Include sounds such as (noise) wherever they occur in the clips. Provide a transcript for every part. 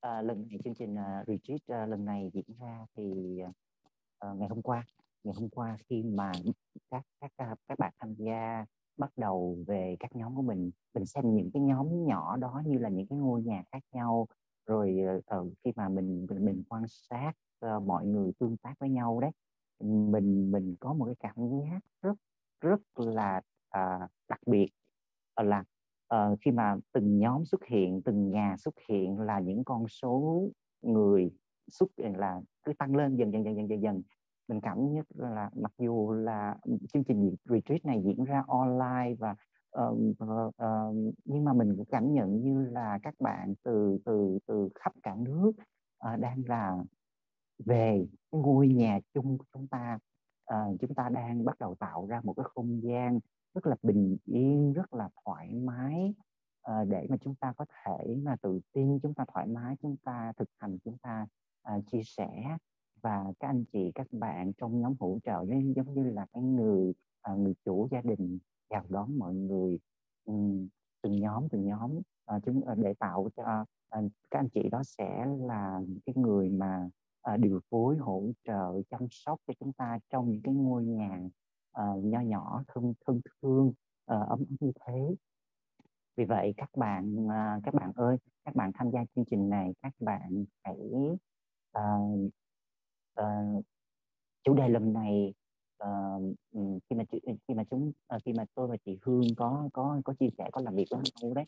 à, lần này chương trình uh, retreat uh, lần này diễn ra thì uh, ngày hôm qua. Ngày hôm qua khi mà các các các bạn tham gia bắt đầu về các nhóm của mình mình xem những cái nhóm nhỏ đó như là những cái ngôi nhà khác nhau. Rồi uh, khi mà mình mình, mình quan sát uh, mọi người tương tác với nhau đấy mình mình có một cái cảm giác rất rất là uh, đặc biệt. Ờ, là uh, khi mà từng nhóm xuất hiện từng nhà xuất hiện là những con số người xuất là cứ tăng lên dần dần dần dần dần dần. Mình cảm nhất là mặc dù là chương trình retreat này diễn ra online và uh, uh, uh, nhưng mà mình cũng cảm nhận như là các bạn từ từ từ khắp cả nước uh, đang là về ngôi nhà chung của chúng ta. Uh, chúng ta đang bắt đầu tạo ra một cái không gian rất là bình yên rất là thoải mái. Ờ, để mà chúng ta có thể mà tự tin chúng ta thoải mái chúng ta thực hành chúng ta à, chia sẻ. Và các anh chị các bạn trong nhóm hỗ trợ giống, như là cái người à, người chủ gia đình chào đón mọi người um, từng nhóm từng nhóm. Ờ, chúng ờ, để tạo cho à, các anh chị đó sẽ là cái người mà điều phối hỗ trợ chăm sóc cho chúng ta trong những cái ngôi nhà uh, nho nhỏ thân thân thương uh, ấm ấm như thế. Vì vậy các bạn uh, các bạn ơi các bạn tham gia chương trình này các bạn hãy uh, uh, chủ đề lần này uh, khi mà khi mà chúng uh, khi mà tôi và chị Hương có có có chia sẻ có làm việc với nhau đấy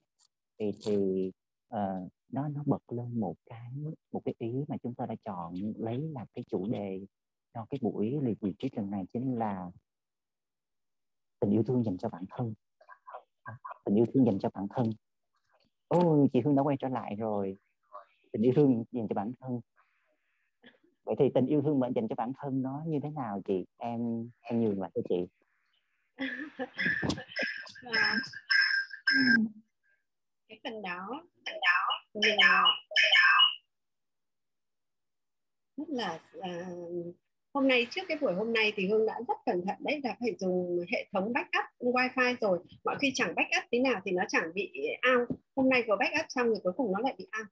thì thì uh, nó nó bật lên một cái một cái ý mà chúng ta đã chọn lấy là cái chủ đề cho cái buổi retreat lần này chính là tình yêu thương dành cho bản thân. Tình yêu thương dành cho bản thân. Ôi chị Hương đã quay trở lại rồi. Tình yêu thương dành cho bản thân. Vậy thì tình yêu thương mình dành cho bản thân nó như thế nào chị? Em em nhường lại cho chị. À, cái phần đó. Tình đó. Mình rất là uh, hôm nay trước cái buổi hôm nay thì hương đã rất cẩn thận đấy là phải dùng hệ thống backup wifi rồi. Mọi khi chẳng backup tí nào thì nó chẳng bị out. Hôm nay vừa backup xong rồi cuối cùng nó lại bị out.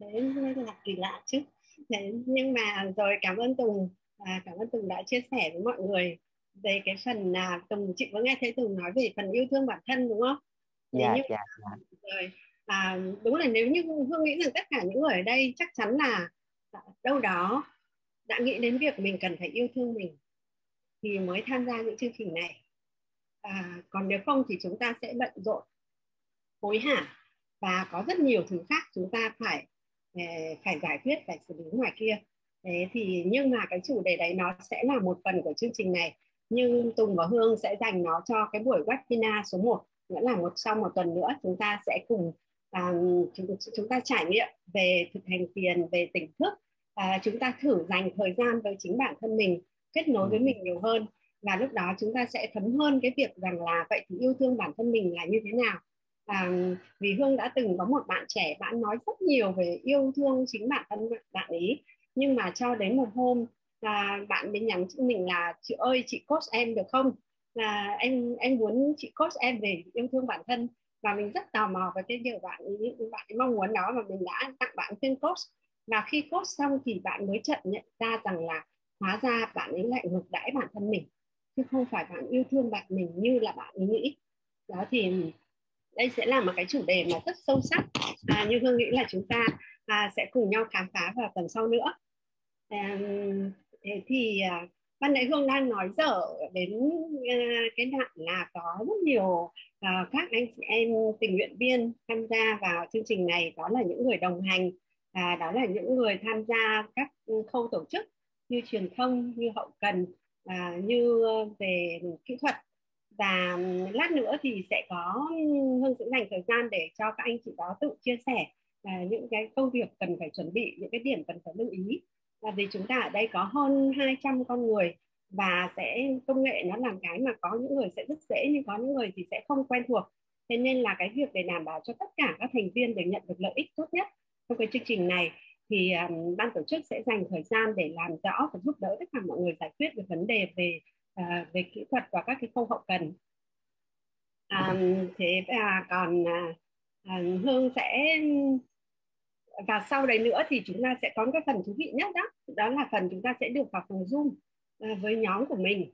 Thế nên là kỳ lạ chứ. Thế nhưng mà rồi cảm ơn tùng. À, cảm ơn tùng đã chia sẻ với mọi người về cái phần là tùng chị có nghe thấy tùng nói về phần yêu thương bản thân đúng không? Dạ yeah, dạ. Yeah, yeah. rồi à, đúng là nếu như hương nghĩ rằng tất cả những người ở đây chắc chắn là đâu đó đã nghĩ đến việc mình cần phải yêu thương mình thì mới tham gia những chương trình này. À, còn nếu không thì chúng ta sẽ bận rộn hối hả và có rất nhiều thứ khác chúng ta phải à, phải giải quyết phải xử lý ngoài kia. Thế thì nhưng mà cái chủ đề đấy nó sẽ là một phần của chương trình này. Nhưng Tùng và Hương sẽ dành nó cho cái buổi webinar số 1 nghĩa là một sau một tuần nữa chúng ta sẽ cùng um, chúng, chúng ta trải nghiệm về thực hành tiền về tỉnh thức à, chúng ta thử dành thời gian với chính bản thân mình kết nối với ừ. mình nhiều hơn. Và lúc đó chúng ta sẽ thấm hơn cái việc rằng là vậy thì yêu thương bản thân mình là như thế nào? À, vì hương đã từng có một bạn trẻ bạn nói rất nhiều về yêu thương chính bản thân bạn ấy nhưng mà cho đến một hôm là bạn mới nhắn cho mình là chị ơi chị coach em được không? Là em em muốn chị coach em về yêu thương bản thân. Và mình rất tò mò về cái điều bạn ấy, bạn ấy mong muốn đó và mình đã tặng bạn tên coach và khi cốt xong thì bạn mới chợt nhận ra rằng là hóa ra bạn ấy lại ngược đãi bản thân mình chứ không phải bạn yêu thương bạn mình như là bạn ấy nghĩ. Đó thì đây sẽ là một cái chủ đề mà rất sâu sắc. À, nhưng hương nghĩ là chúng ta à, sẽ cùng nhau khám phá vào tuần sau nữa. À, thế thì à, ban nãy hương đang nói dở đến à, cái đoạn là có rất nhiều à, các anh chị em tình nguyện viên tham gia vào chương trình này đó là những người đồng hành à, đó là những người tham gia các khâu tổ chức như truyền thông như hậu cần à, như về kỹ thuật. Và lát nữa thì sẽ có hương sẽ dành thời gian để cho các anh chị đó tự chia sẻ à, những cái công việc cần phải chuẩn bị những cái điểm cần phải lưu ý. Là vì chúng ta ở đây có hơn 200 con người và sẽ công nghệ nó làm cái mà có những người sẽ rất dễ nhưng có những người thì sẽ không quen thuộc. Thế nên là cái việc để đảm bảo cho tất cả các thành viên đều nhận được lợi ích tốt nhất trong cái chương trình này thì um, ban tổ chức sẽ dành thời gian để làm rõ và giúp đỡ tất cả mọi người giải quyết được vấn đề về uh, về kỹ thuật và các cái khâu hậu cần. Um, thế và còn uh, hương sẽ và sau đấy nữa thì chúng ta sẽ có cái phần thú vị nhất đó đó là phần chúng ta sẽ được vào phòng zoom uh, với nhóm của mình.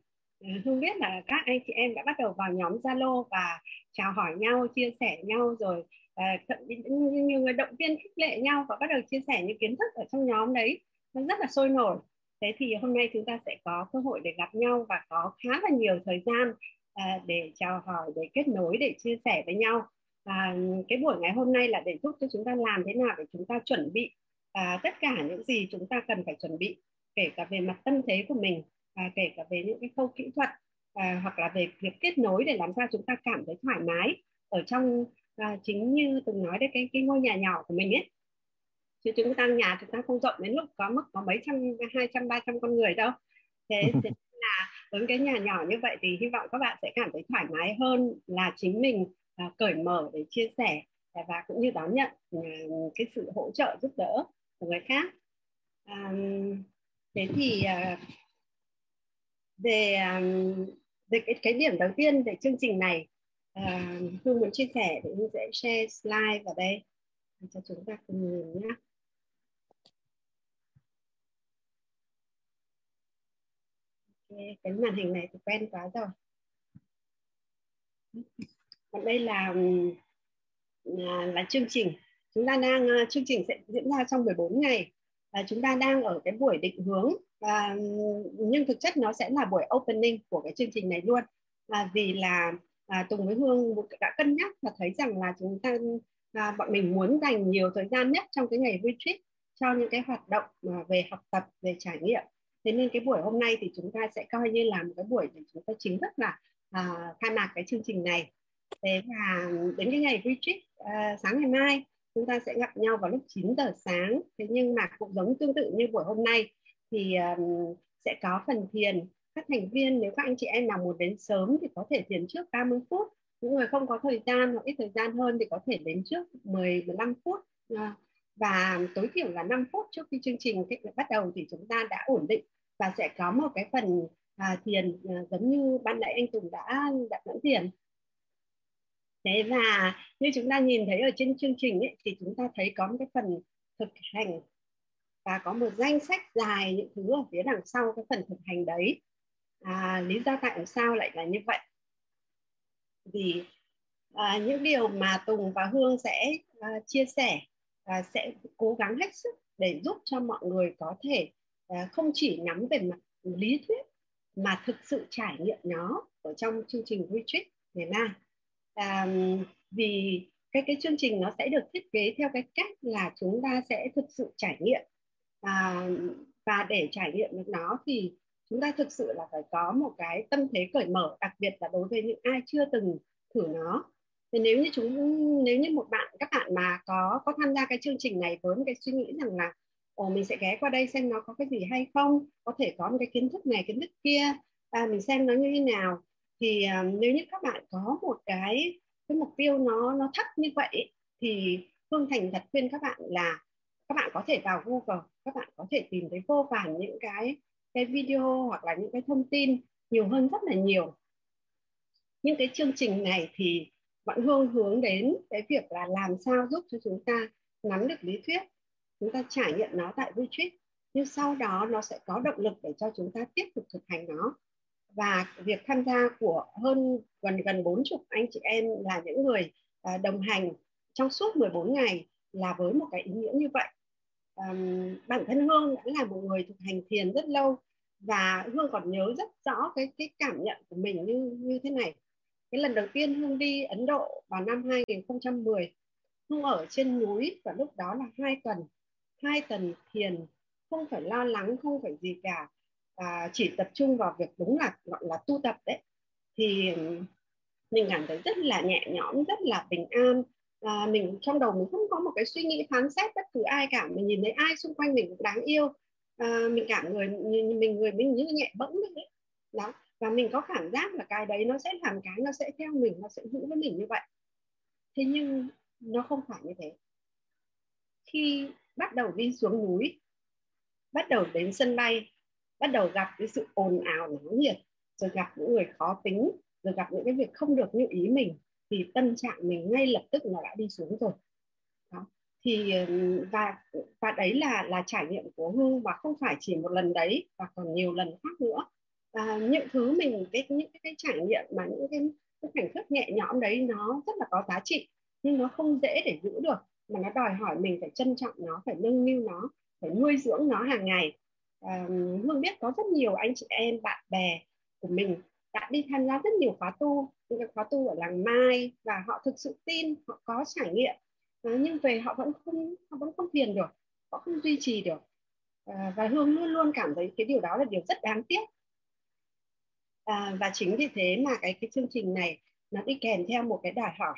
Không biết là các anh chị em đã bắt đầu vào nhóm Zalo và chào hỏi nhau, chia sẻ nhau rồi uh, nhiều người động viên khích lệ nhau và bắt đầu chia sẻ những kiến thức ở trong nhóm đấy nó rất là sôi nổi. Thế thì hôm nay chúng ta sẽ có cơ hội để gặp nhau và có khá là nhiều thời gian à, để chào hỏi, để kết nối, để chia sẻ với nhau. À, cái buổi ngày hôm nay là để giúp cho chúng ta làm thế nào để chúng ta chuẩn bị à, tất cả những gì chúng ta cần phải chuẩn bị kể cả về mặt tâm thế của mình và kể cả về những cái khâu kỹ thuật à, hoặc là về việc kết nối để làm sao chúng ta cảm thấy thoải mái ở trong à, chính như từng nói đấy cái cái ngôi nhà nhỏ của mình ấy chứ chúng ta nhà chúng ta không rộng đến lúc có mức có mấy trăm hai trăm ba trăm con người đâu. Thế, (laughs) thế là với cái nhà nhỏ như vậy thì hy vọng các bạn sẽ cảm thấy thoải mái hơn là chính mình à, cởi mở để chia sẻ và cũng như đón nhận à, cái sự hỗ trợ giúp đỡ của người khác. À, thế thì à, về um, về cái, cái điểm đầu tiên về chương trình này Ờ, uh, hương muốn chia sẻ để hương sẽ share slide vào đây cho chúng ta cùng nhìn nhé okay, cái màn hình này thì quen quá rồi. Còn đây là là, là chương trình. Chúng ta đang ờ, chương trình sẽ diễn ra trong 14 ngày và chúng ta đang ở cái buổi định hướng và ừ, nhưng thực chất nó sẽ là buổi opening của cái chương trình này luôn. Là vì là à, Tùng với Hương đã cân nhắc và thấy rằng là chúng ta à, bọn mình muốn dành nhiều thời gian nhất trong cái ngày retreat cho những cái hoạt động mà về học tập về trải nghiệm. Thế nên cái buổi hôm nay thì chúng ta sẽ coi như là một cái buổi để chúng ta chính thức là à, khai mạc cái chương trình này. Thế và đến cái ngày retreat à, sáng ngày mai chúng ta sẽ gặp nhau vào lúc 9 giờ sáng. Thế nhưng mà cũng giống tương tự như buổi hôm nay thì um, sẽ có phần thiền các thành viên nếu các anh chị em nào muốn đến sớm thì có thể thiền trước 30 phút. Những người không có thời gian hoặc ít thời gian hơn thì có thể đến trước 10 15 phút. Ờ, và tối thiểu là 5 phút trước khi chương trình bắt đầu thì chúng ta đã ổn định và sẽ có một cái phần à, thiền à, giống như ban nãy anh Tùng đã đã dẫn thiền. Thế và như chúng ta nhìn thấy ở trên chương trình ấy, thì chúng ta thấy có một cái phần thực hành và có một danh sách dài những thứ ở phía đằng sau cái phần thực hành đấy à, lý do tại sao lại là như vậy? Vì à, những điều mà Tùng và Hương sẽ à, chia sẻ à, sẽ cố gắng hết sức để giúp cho mọi người có thể à, không chỉ nắm về mặt lý thuyết mà thực sự trải nghiệm nó ở trong chương trình retreat ngày mai à, vì cái cái chương trình nó sẽ được thiết kế theo cái cách là chúng ta sẽ thực sự trải nghiệm. À, và để trải nghiệm được nó thì chúng ta thực sự là phải có một cái tâm thế cởi mở đặc biệt là đối với những ai chưa từng thử nó. Thì nếu như chúng nếu như một bạn các bạn mà có có tham gia cái chương trình này với một cái suy nghĩ rằng là ồ mình sẽ ghé qua đây xem nó có cái gì hay không có thể có một cái kiến thức này kiến thức kia và mình xem nó như thế nào. Thì uh, nếu như các bạn có một cái cái mục tiêu nó nó thấp như vậy thì Phương Thành thật khuyên các bạn là các bạn có thể vào Google các bạn có thể tìm thấy vô vàn những cái cái video hoặc là những cái thông tin nhiều hơn rất là nhiều. Những cái chương trình này thì bọn Hương hướng đến cái việc là làm sao giúp cho chúng ta nắm được lý thuyết, chúng ta trải nghiệm nó tại retreat, nhưng sau đó nó sẽ có động lực để cho chúng ta tiếp tục thực hành nó. Và việc tham gia của hơn gần gần 40 anh chị em là những người à, đồng hành trong suốt 14 ngày là với một cái ý nghĩa như vậy um, bản thân hương đã là một người thực hành thiền rất lâu và hương còn nhớ rất rõ cái cái cảm nhận của mình như như thế này. Cái lần đầu tiên hương đi ấn độ vào năm 2010 hương ở trên núi và lúc đó là hai tuần. Hai tuần thiền không phải lo lắng không phải gì cả à, chỉ tập trung vào việc đúng là gọi là tu tập đấy. Thì mình cảm thấy rất là nhẹ nhõm rất là bình an là mình trong đầu mình không có một cái suy nghĩ phán xét bất cứ ai cả. Mình nhìn thấy ai xung quanh mình cũng đáng yêu. À, mình cảm người mình người mình như nhẹ bẫng đấy. Đó. Và mình có cảm giác là cái đấy nó sẽ làm cái nó sẽ theo mình nó sẽ giữ với mình như vậy. Thế nhưng nó không phải như thế. Khi bắt đầu đi xuống núi bắt đầu đến sân bay bắt đầu gặp cái sự ồn ào náo nhiệt rồi gặp những người khó tính rồi gặp những cái việc không được như ý mình thì tâm trạng mình ngay lập tức nó đã đi xuống rồi. Đó. thì và và đấy là là trải nghiệm của hương và không phải chỉ một lần đấy và còn nhiều lần khác nữa. À, những thứ mình cái những cái, cái trải nghiệm mà những cái, cái khoảnh khắc nhẹ nhõm đấy nó rất là có giá trị nhưng nó không dễ để giữ được mà nó đòi hỏi mình phải trân trọng nó phải nâng niu nó phải nuôi dưỡng nó hàng ngày. À, hương biết có rất nhiều anh chị em bạn bè của mình đã đi tham gia rất nhiều khóa tu những cái khóa tu ở làng mai và họ thực sự tin họ có trải nghiệm. Ờ, nhưng về họ vẫn không họ vẫn không thiền được họ không duy trì được. Ờ, và hương luôn luôn cảm thấy cái điều đó là điều rất đáng tiếc. À, và chính vì thế mà cái cái chương trình này nó đi kèm theo một cái đòi hỏi.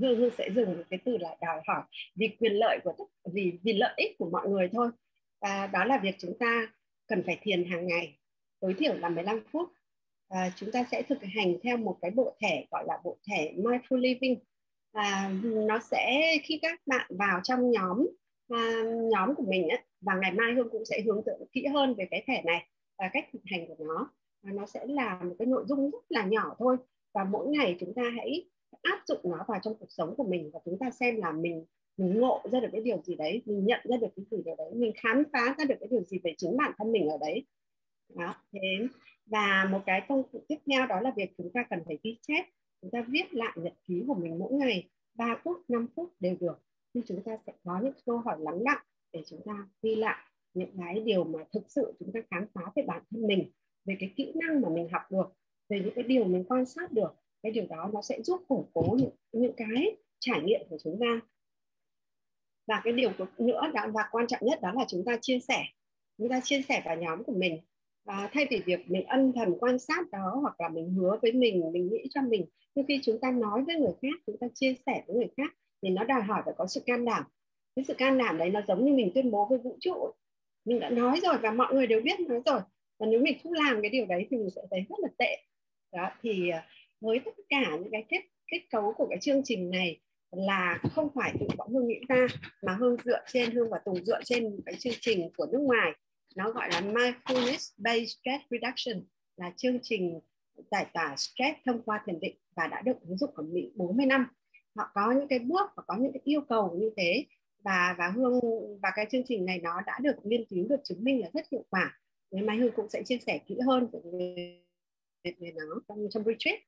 Hương hương sẽ dùng một cái từ là đòi hỏi vì quyền lợi của tất vì vì lợi ích của mọi người thôi. À, đó là việc chúng ta cần phải thiền hàng ngày tối thiểu là 15 phút à, chúng ta sẽ thực hành theo một cái bộ thẻ gọi là bộ thẻ mindful living. À, nó sẽ khi các bạn vào trong nhóm à, nhóm của mình á và ngày mai hương cũng sẽ hướng dẫn kỹ hơn về cái thẻ này và cách thực hành của nó. Và nó sẽ là một cái nội dung rất là nhỏ thôi. Và mỗi ngày chúng ta hãy áp dụng nó vào trong cuộc sống của mình và chúng ta xem là mình mình ngộ ra được cái điều gì đấy mình nhận ra được cái gì đấy mình khám phá ra được cái điều gì về chính bản thân mình ở đấy. Đó thế và một cái công cụ tiếp theo đó là việc chúng ta cần phải ghi chép chúng ta viết lại nhật ký của mình mỗi ngày 3 phút 5 phút đều được. Nhưng chúng ta sẽ có những câu hỏi lắng đọng để chúng ta ghi lại những cái điều mà thực sự chúng ta khám phá về bản thân mình về cái kỹ năng mà mình học được về những cái điều mình quan sát được. Cái điều đó nó sẽ giúp củng cố những, những cái trải nghiệm của chúng ta. Và cái điều nữa đó và quan trọng nhất đó là chúng ta chia sẻ. Chúng ta chia sẻ vào nhóm của mình và thay vì việc mình ân thầm quan sát đó hoặc là mình hứa với mình mình nghĩ cho mình nhưng khi chúng ta nói với người khác, chúng ta chia sẻ với người khác thì nó đòi hỏi phải có sự can đảm. Cái sự can đảm đấy nó giống như mình tuyên bố với vũ trụ. Mình đã nói rồi và mọi người đều biết nói rồi. Và nếu mình không làm cái điều đấy thì mình sẽ thấy rất là tệ. Đó, thì à, với tất cả những cái kết kết cấu của cái chương trình này là không phải tự bọn hương nghĩ ra, mà hương dựa trên hương và tùng dựa trên cái chương trình của nước ngoài nó gọi là mindfulness based stress reduction là chương trình giải tỏa stress thông qua thiền định và đã được ứng dụng ở Mỹ 40 năm. Họ có những cái bước và có những cái yêu cầu như thế và và hương và cái chương trình này nó đã được nghiên cứu được chứng minh là rất hiệu quả. Ngày mai hương cũng sẽ chia sẻ kỹ hơn về về nó trong trong retreat.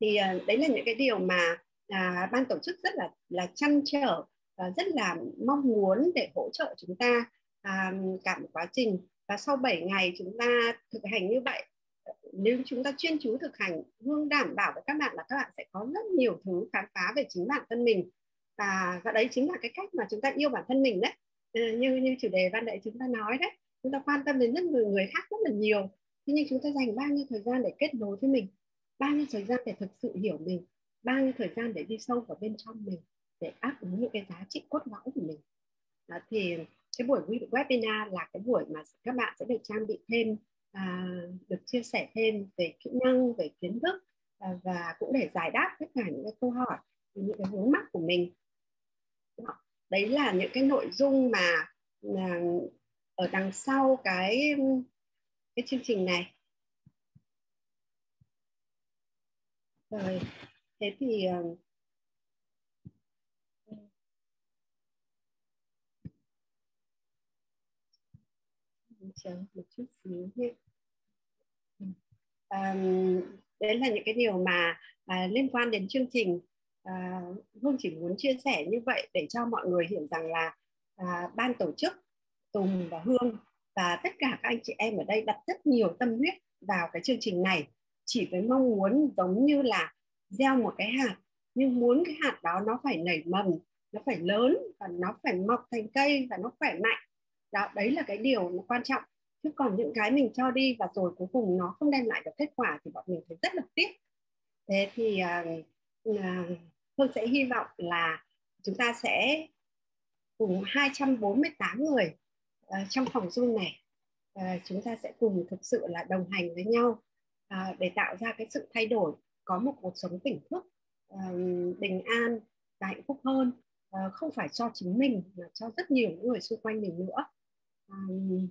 Thì uh, đấy là những cái điều mà uh, ban tổ chức rất là là chăn trở và rất là mong muốn để hỗ trợ chúng ta à, cả một quá trình. Và sau 7 ngày chúng ta thực hành như vậy nếu chúng ta chuyên chú thực hành hương đảm bảo với các bạn là các bạn sẽ có rất nhiều thứ khám phá về chính bản thân mình. Và và đấy chính là cái cách mà chúng ta yêu bản thân mình đấy. Ờ, như như chủ đề ban nãy chúng ta nói đấy chúng ta quan tâm đến rất nhiều người khác rất là nhiều. Thế nhưng chúng ta dành bao nhiêu thời gian để kết nối với mình? Bao nhiêu thời gian để thực sự hiểu mình? Bao nhiêu thời gian để đi sâu vào bên trong mình? Để áp ứng những cái giá trị cốt lõi của mình? À, thì cái buổi webinar là cái buổi mà các bạn sẽ được trang bị thêm à, được chia sẻ thêm về kỹ năng về kiến thức à, và cũng để giải đáp tất cả những cái câu hỏi những cái vướng mắc của mình. Đấy là những cái nội dung mà, mà ở đằng sau cái cái chương trình này. Rồi thế thì uh, chờ một chút xíu nhé. À, đấy là những cái điều mà à, liên quan đến chương trình. À, hương chỉ muốn chia sẻ như vậy để cho mọi người hiểu rằng là à, ban tổ chức tùng và hương và tất cả các anh chị em ở đây đặt rất nhiều tâm huyết vào cái chương trình này chỉ với mong muốn giống như là gieo một cái hạt nhưng muốn cái hạt đó nó phải nảy mầm nó phải lớn và nó phải mọc thành cây và nó khỏe mạnh đó đấy là cái điều nó quan trọng. Chứ còn những cái mình cho đi và rồi cuối cùng nó không đem lại được kết quả thì bọn mình thấy rất là tiếc. Thế thì uh, uh, Hương sẽ hy vọng là chúng ta sẽ cùng 248 người uh, trong phòng Zoom này uh, chúng ta sẽ cùng thực sự là đồng hành với nhau uh, để tạo ra cái sự thay đổi có một cuộc sống tỉnh thức uh, bình an và hạnh phúc hơn uh, không phải cho chính mình mà cho rất nhiều những người xung quanh mình nữa um,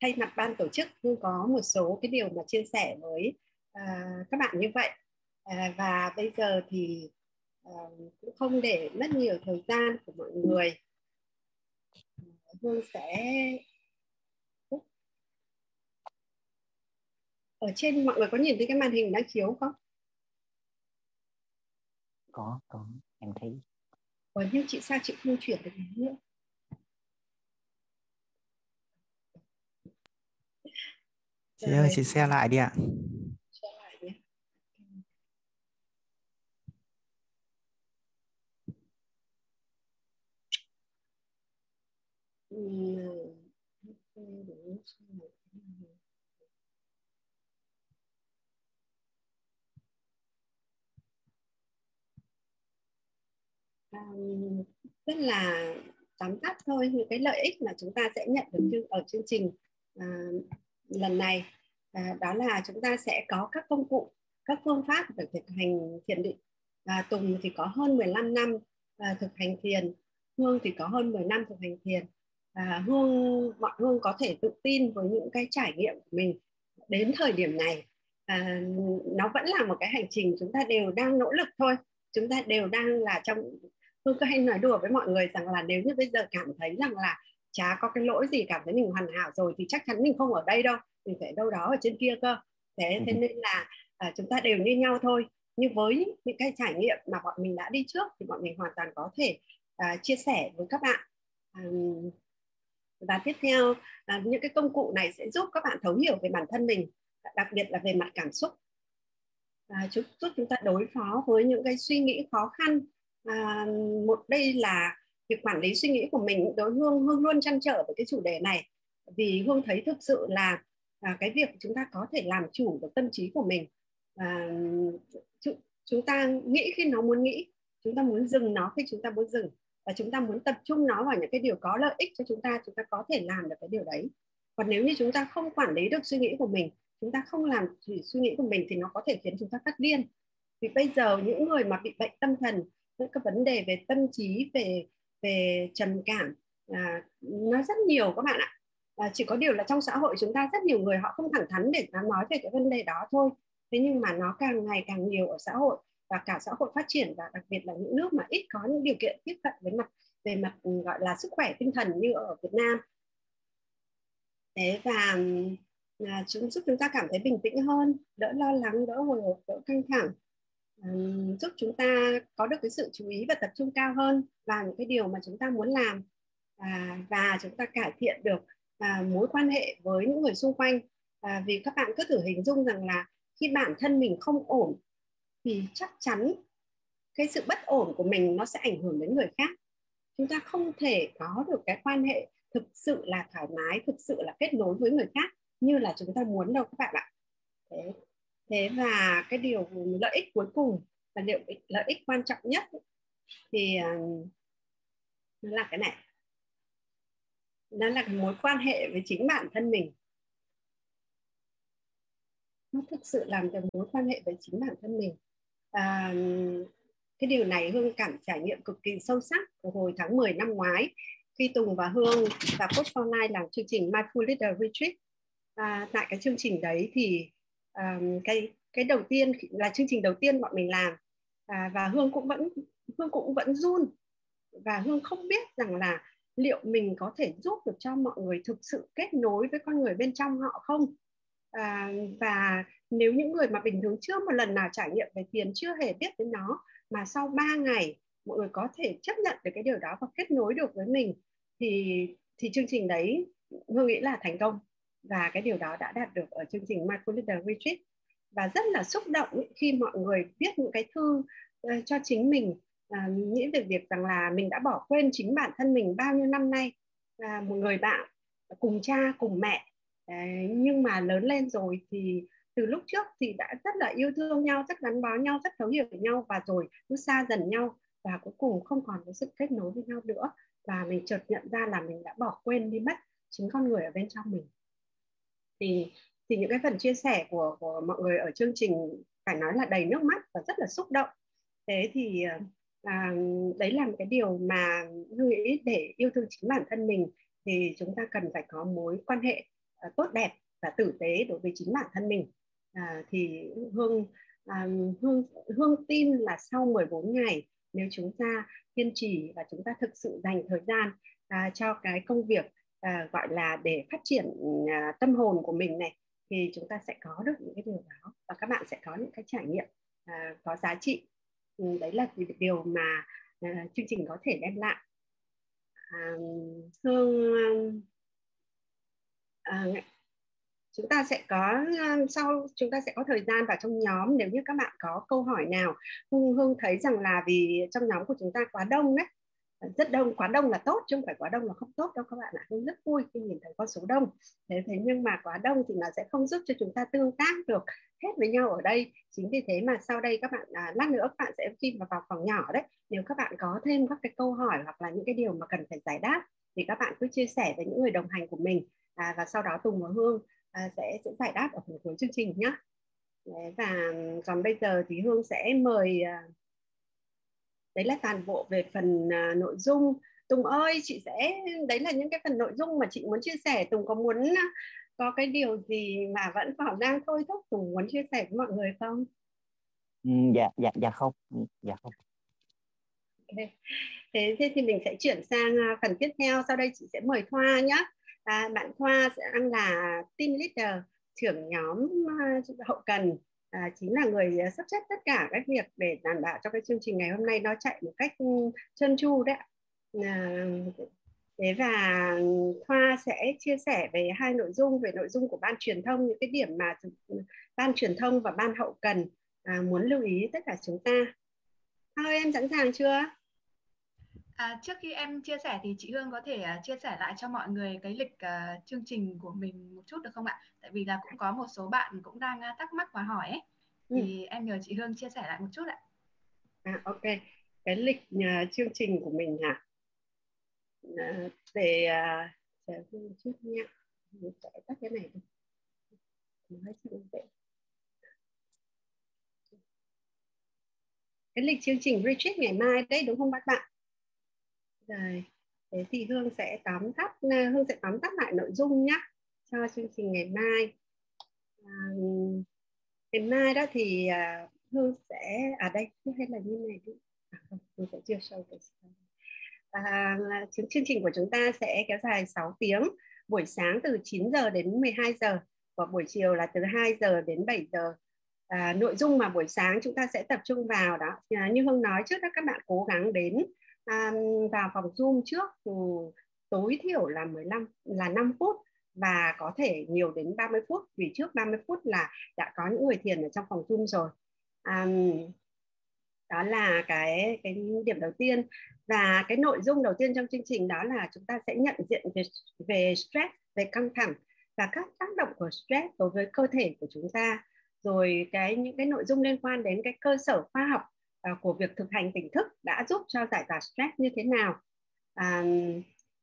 thay mặt ban tổ chức Hương có một số cái điều mà chia sẻ với uh, các bạn như vậy. Uh, và bây giờ thì cũng không để mất nhiều thời gian của mọi người. Hương sẽ ở trên mọi người có nhìn thấy cái màn hình đang chiếu không? Có có em thấy. Ủa nhưng chị sao chị không chuyển được nữa chị ơi chị share lại đi ạ. Rất là tóm tắt thôi. Những cái lợi ích mà chúng ta sẽ nhận được ở chương trình. À, lần này. À, đó là chúng ta sẽ có các công cụ các phương pháp để thực hành thiền định. À, Tùng thì có hơn 15 năm à, thực hành thiền. Hương thì có hơn 10 năm thực hành thiền. À, Hương bọn Hương có thể tự tin với những cái trải nghiệm của mình đến thời điểm này. À, nó vẫn là một cái hành trình chúng ta đều đang nỗ lực thôi. Chúng ta đều đang là trong Hương cứ hay nói đùa với mọi người rằng là nếu như bây giờ cảm thấy rằng là chả có cái lỗi gì cảm thấy mình hoàn hảo rồi thì chắc chắn mình không ở đây đâu mình phải đâu đó ở trên kia cơ. Thế thế (laughs) nên là à, chúng ta đều như nhau thôi. Nhưng với những cái trải nghiệm mà bọn mình đã đi trước thì bọn mình hoàn toàn có thể à, chia sẻ với các bạn. À, và tiếp theo à, những cái công cụ này sẽ giúp các bạn thấu hiểu về bản thân mình đặc biệt là về mặt cảm xúc. À, giúp, giúp chúng ta đối phó với những cái suy nghĩ khó khăn. À, một đây là việc quản lý suy nghĩ của mình đối hương hương luôn chăn trở với cái chủ đề này. Vì hương thấy thực sự là à, cái việc chúng ta có thể làm chủ được tâm trí của mình à, chúng ta nghĩ khi nó muốn nghĩ chúng ta muốn dừng nó khi chúng ta muốn dừng và chúng ta muốn tập trung nó vào những cái điều có lợi ích cho chúng ta chúng ta có thể làm được cái điều đấy. Còn nếu như chúng ta không quản lý được suy nghĩ của mình chúng ta không làm chỉ suy nghĩ của mình thì nó có thể khiến chúng ta phát điên. Vì bây giờ những người mà bị bệnh tâm thần những cái vấn đề về tâm trí về về trầm cảm. À, nó rất nhiều các bạn ạ. À, chỉ có điều là trong xã hội chúng ta rất nhiều người họ không thẳng thắn để nói về cái vấn đề đó thôi. Thế nhưng mà nó càng ngày càng nhiều ở xã hội và cả xã hội phát triển và đặc biệt là những nước mà ít có những điều kiện tiếp cận với mặt về mặt ừ, gọi là sức khỏe tinh thần như ở Việt Nam. Thế và ừ, à, chúng giúp chúng ta cảm thấy bình tĩnh hơn đỡ lo lắng đỡ hồi hộp đỡ căng thẳng um, giúp chúng ta có được cái sự chú ý và tập trung cao hơn vào những cái điều mà chúng ta muốn làm và, và chúng ta cải thiện được à, mối quan hệ với những người xung quanh. À, vì các bạn cứ thử hình dung rằng là khi bản thân mình không ổn thì chắc chắn cái sự bất ổn của mình nó sẽ ảnh hưởng đến người khác. Chúng ta không thể có được cái quan hệ thực sự là thoải mái thực sự là kết nối với người khác như là chúng ta muốn đâu các bạn ạ. Thế thế và cái điều lợi ích cuối cùng là điều lợi ích quan trọng nhất thì à, nó là cái này. Đó là mối quan hệ với chính bản thân mình. Nó thực sự làm cho mối quan hệ với chính bản thân mình. À, cái điều này hương cảm trải nghiệm cực kỳ sâu sắc hồi tháng 10 năm ngoái khi Tùng và Hương và Post Online làm chương trình Mindful Leader Retreat. À, tại cái chương trình đấy thì um, cái cái đầu tiên là chương trình đầu tiên bọn mình làm. À, và Hương cũng vẫn Hương cũng vẫn run. Và Hương không biết rằng là liệu mình có thể giúp được cho mọi người thực sự kết nối với con người bên trong họ không? À, và nếu những người mà bình thường chưa một lần nào trải nghiệm về tiền chưa hề biết đến nó mà sau 3 ngày mọi người có thể chấp nhận được cái điều đó và kết nối được với mình thì thì chương trình đấy hương nghĩ là thành công và cái điều đó đã đạt được ở chương trình Micro Leader Retreat. Và rất là xúc động khi mọi người viết những cái thư uh, cho chính mình uh, nghĩ về việc rằng là mình đã bỏ quên chính bản thân mình bao nhiêu năm nay. Uh, một người bạn cùng cha cùng mẹ uh, nhưng mà lớn lên rồi thì từ lúc trước thì đã rất là yêu thương nhau rất gắn bó nhau rất thấu hiểu nhau và rồi cứ xa dần nhau và cuối cùng không còn có sự kết nối với nhau nữa. Và mình chợt nhận ra là mình đã bỏ quên đi mất chính con người ở bên trong mình thì thì những cái phần chia sẻ của của mọi người ở chương trình phải nói là đầy nước mắt và rất là xúc động. Thế thì ờ, à, đấy là một cái điều mà người nghĩ để yêu thương chính bản thân mình. Thì chúng ta cần phải có mối quan hệ à, tốt đẹp và tử tế đối với chính bản thân mình. À, thì hương à, hương hương tin là sau 14 ngày nếu chúng ta kiên trì và chúng ta thực sự dành thời gian à, cho cái công việc à, gọi là để phát triển à, tâm hồn của mình này thì chúng ta sẽ có được những cái điều đó và các bạn sẽ có những cái trải nghiệm à, có giá trị. Ừ, đấy là điều mà à, chương trình có thể đem lại. À, hương à, à chúng ta sẽ có à, sau chúng ta sẽ có thời gian vào trong nhóm nếu như các bạn có câu hỏi nào. Hương hương thấy rằng là vì trong nhóm của chúng ta quá đông đấy Ờ, rất đông quá đông là tốt chứ không phải quá đông là không tốt đâu các bạn ạ tôi rất vui khi nhìn thấy con số đông. Thế thế nhưng mà quá đông thì nó sẽ không giúp cho chúng ta tương tác được hết với nhau ở đây. Chính vì thế mà sau đây các bạn à, lát nữa các bạn sẽ khi vào, vào phòng nhỏ đấy. Nếu các bạn có thêm các cái câu hỏi hoặc là những cái điều mà cần phải giải đáp thì các bạn cứ chia sẻ với những người đồng hành của mình. À, và sau đó Tùng và Hương à, sẽ sẽ giải đáp ở phần cuối chương trình nhé và còn bây giờ thì Hương sẽ mời à, đấy là toàn bộ về phần à, nội dung Tùng ơi chị sẽ đấy là những cái phần nội dung mà chị muốn chia sẻ Tùng có muốn à, có cái điều gì mà vẫn còn đang thôi thúc Tùng muốn chia sẻ với mọi người không? Ừ, dạ dạ dạ không ừ, dạ không. Okay. Thế, thế thì mình sẽ chuyển sang à, phần tiếp theo sau đây chị sẽ mời Thoa nhé. À, bạn Thoa sẽ đang là team leader trưởng nhóm hậu cần à, chính là người à, sắp xếp tất cả các việc để đảm bảo cho cái chương trình ngày hôm nay nó chạy một cách ừ, trơn tru đấy à, thế và Thoa sẽ chia sẻ về hai nội dung về nội dung của ban truyền thông những cái điểm mà ừ, ban truyền thông và ban hậu cần à, muốn lưu ý tất cả chúng ta Thôi em sẵn sàng chưa? À, trước khi em chia sẻ thì chị Hương có thể uh, chia sẻ lại cho mọi người cái lịch uh, chương trình của mình một chút được không ạ? Tại vì là cũng có một số bạn cũng đang uh, thắc mắc và hỏi ấy. Ừ. Thì em nhờ chị Hương chia sẻ lại một chút ạ. À, ok. Cái lịch uh, chương trình của mình hả? Uh, để uh, một chút nha. Mình sẽ tắt cái này đi. Nói cái lịch chương trình retreat ngày mai đấy đúng không các bạn? Rồi, thế thì Hương sẽ tóm tắt à, Hương sẽ tóm tắt lại nội dung nhé cho chương trình ngày mai. À, ngày mai đó thì à, Hương sẽ ở à đây hay là như này đi. À, không, Hương sẽ chưa show cái à, chương, chương trình của chúng ta sẽ kéo dài 6 tiếng buổi sáng từ 9 giờ đến 12 giờ và buổi chiều là từ 2 giờ đến 7 giờ à, nội dung mà buổi sáng chúng ta sẽ tập trung vào đó à, như Hương nói trước đó các bạn cố gắng đến à, vào phòng Zoom trước ừ, tối thiểu là 15 là 5 phút và có thể nhiều đến 30 phút vì trước 30 phút là đã có những người thiền ở trong phòng Zoom rồi. À, đó là cái cái điểm đầu tiên. Và cái nội dung đầu tiên trong chương trình đó là chúng ta sẽ nhận diện về về stress về căng thẳng và các tác động của stress đối với cơ thể của chúng ta. Rồi cái những cái nội dung liên quan đến cái cơ sở khoa học uh, của việc thực hành tỉnh thức đã giúp cho giải tỏa stress như thế nào? À,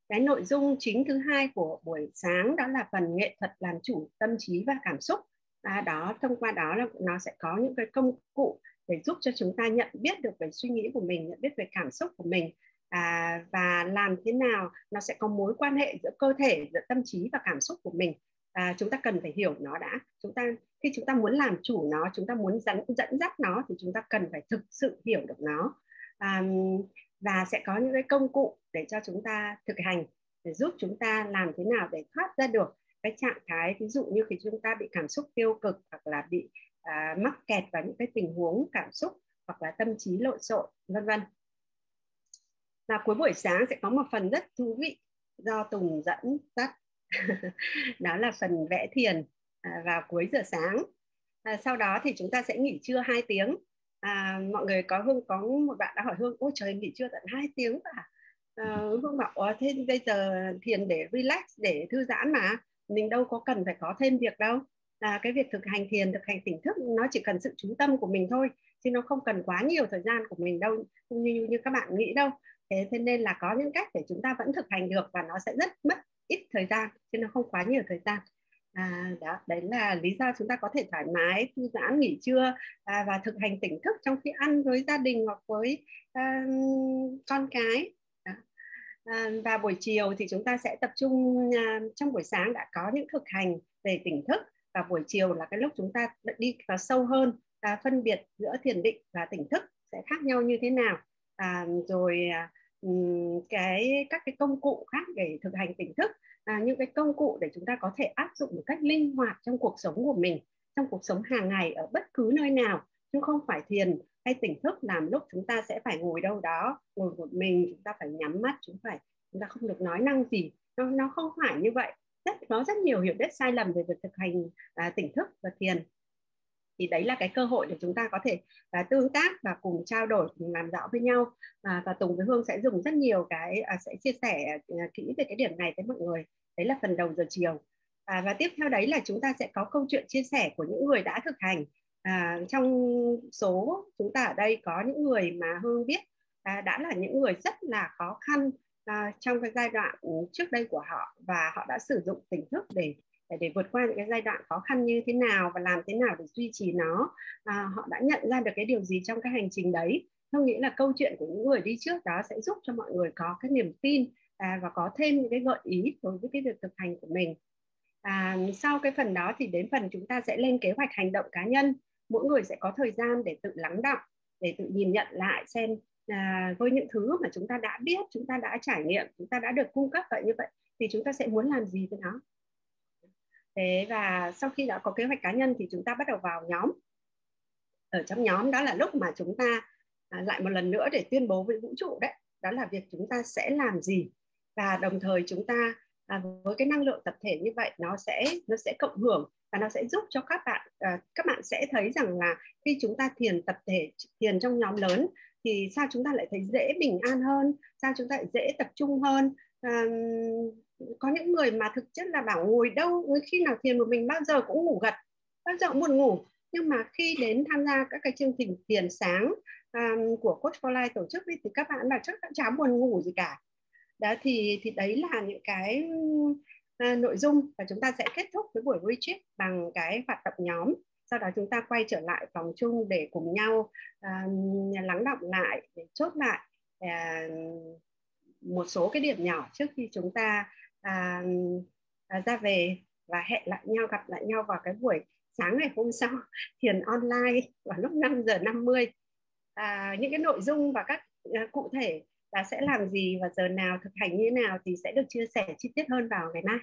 cái nội dung chính thứ hai của buổi sáng đó là phần nghệ thuật làm chủ tâm trí và cảm xúc. À, đó thông qua đó là nó sẽ có những cái công cụ để giúp cho chúng ta nhận biết được về suy nghĩ của mình nhận biết về cảm xúc của mình. À, và làm thế nào nó sẽ có mối quan hệ giữa cơ thể giữa tâm trí và cảm xúc của mình à, chúng ta cần phải hiểu nó đã. Chúng ta khi chúng ta muốn làm chủ nó chúng ta muốn dẫn dẫn dắt nó thì chúng ta cần phải thực sự hiểu được nó. À, và sẽ có những cái công cụ để cho chúng ta thực hành để giúp chúng ta làm thế nào để thoát ra được cái trạng thái ví dụ như khi chúng ta bị cảm xúc tiêu cực hoặc là bị à, mắc kẹt vào những cái tình huống cảm xúc hoặc là tâm trí lộn xộn vân vân. Và cuối buổi sáng sẽ có một phần rất thú vị do Tùng dẫn dắt (laughs) đó là phần vẽ thiền à, vào cuối giờ sáng. À, sau đó thì chúng ta sẽ nghỉ trưa 2 tiếng. À, mọi người có hương có một bạn đã hỏi hương ôi trời nghỉ trưa tận 2 tiếng à, à hương bảo thế bây giờ thiền để relax để thư giãn mà. Mình đâu có cần phải có thêm việc đâu. Là cái việc thực hành thiền thực hành tỉnh thức nó chỉ cần sự chú tâm của mình thôi chứ nó không cần quá nhiều thời gian của mình đâu như như các bạn nghĩ đâu. Thế thế nên là có những cách để chúng ta vẫn thực hành được và nó sẽ rất mất ít thời gian chứ nó không quá nhiều thời gian. À, đó đấy là lý do chúng ta có thể thoải mái thư giãn nghỉ trưa à, và thực hành tỉnh thức trong khi ăn với gia đình hoặc với à, con cái. Đó. À, và buổi chiều thì chúng ta sẽ tập trung à, trong buổi sáng đã có những thực hành về tỉnh thức. Và buổi chiều là cái lúc chúng ta đi vào sâu hơn à, phân biệt giữa thiền định và tỉnh thức sẽ khác nhau như thế nào. À, rồi à, cái các cái công cụ khác để thực hành tỉnh thức. À, những cái công cụ để chúng ta có thể áp dụng một cách linh hoạt trong cuộc sống của mình trong cuộc sống hàng ngày ở bất cứ nơi nào chứ không phải thiền hay tỉnh thức làm lúc chúng ta sẽ phải ngồi đâu đó ngồi một mình chúng ta phải nhắm mắt chúng phải chúng ta không được nói năng gì. Nó nó không phải như vậy. Rất có rất nhiều hiểu biết sai lầm về việc thực hành à, tỉnh thức và thiền thì đấy là cái cơ hội để chúng ta có thể uh, tương tác và cùng trao đổi cùng làm rõ với nhau. Uh, và Tùng với Hương sẽ dùng rất nhiều cái uh, sẽ chia sẻ uh, kỹ về cái điểm này với mọi người. Đấy là phần đầu giờ chiều. À, và tiếp theo đấy là chúng ta sẽ có câu chuyện chia sẻ của những người đã thực hành. À, trong số chúng ta ở đây có những người mà Hương biết à, đã là những người rất là khó khăn à, trong cái giai đoạn trước đây của họ và họ đã sử dụng tỉnh thức để để, để vượt qua những cái giai đoạn khó khăn như thế nào và làm thế nào để duy trì nó. À, họ đã nhận ra được cái điều gì trong cái hành trình đấy. Tôi nghĩ là câu chuyện của những người đi trước đó sẽ giúp cho mọi người có cái niềm tin à, và có thêm những cái gợi ý đối với cái việc thực hành của mình. À, sau cái phần đó thì đến phần chúng ta sẽ lên kế hoạch hành động cá nhân. Mỗi người sẽ có thời gian để tự lắng động để tự nhìn nhận lại xem à, với những thứ mà chúng ta đã biết chúng ta đã trải nghiệm chúng ta đã được cung cấp vậy như vậy thì chúng ta sẽ muốn làm gì với nó thế và sau khi đã có kế hoạch cá nhân thì chúng ta bắt đầu vào nhóm. Ở trong nhóm đó là lúc mà chúng ta à, lại một lần nữa để tuyên bố với vũ trụ đấy đó là việc chúng ta sẽ làm gì. Và đồng thời chúng ta à, với cái năng lượng tập thể như vậy nó sẽ nó sẽ cộng hưởng và nó sẽ giúp cho các bạn à, các bạn sẽ thấy rằng là khi chúng ta thiền tập thể thiền trong nhóm lớn thì sao chúng ta lại thấy dễ bình an hơn sao chúng ta lại dễ tập trung hơn? À, có những người mà thực chất là bảo ngồi đâu khi nào thiền một mình bao giờ cũng ngủ gật bao giờ cũng buồn ngủ. Nhưng mà khi đến tham gia các cái chương trình thiền sáng um, của coach for life tổ chức thì các bạn là chắc chả buồn ngủ gì cả. Đó thì thì đấy là những cái uh, nội dung và chúng ta sẽ kết thúc với buổi retreat bằng cái hoạt động nhóm. Sau đó chúng ta quay trở lại phòng chung để cùng nhau uh, lắng động lại để chốt lại uh, một số cái điểm nhỏ trước khi chúng ta à, à, ra về và hẹn lại nhau gặp lại nhau vào cái buổi sáng ngày hôm sau (laughs) thiền online vào lúc 5 giờ 50 à, những cái nội dung và các à, cụ thể là sẽ làm gì và giờ nào thực hành như thế nào thì sẽ được chia sẻ chi tiết hơn vào ngày mai.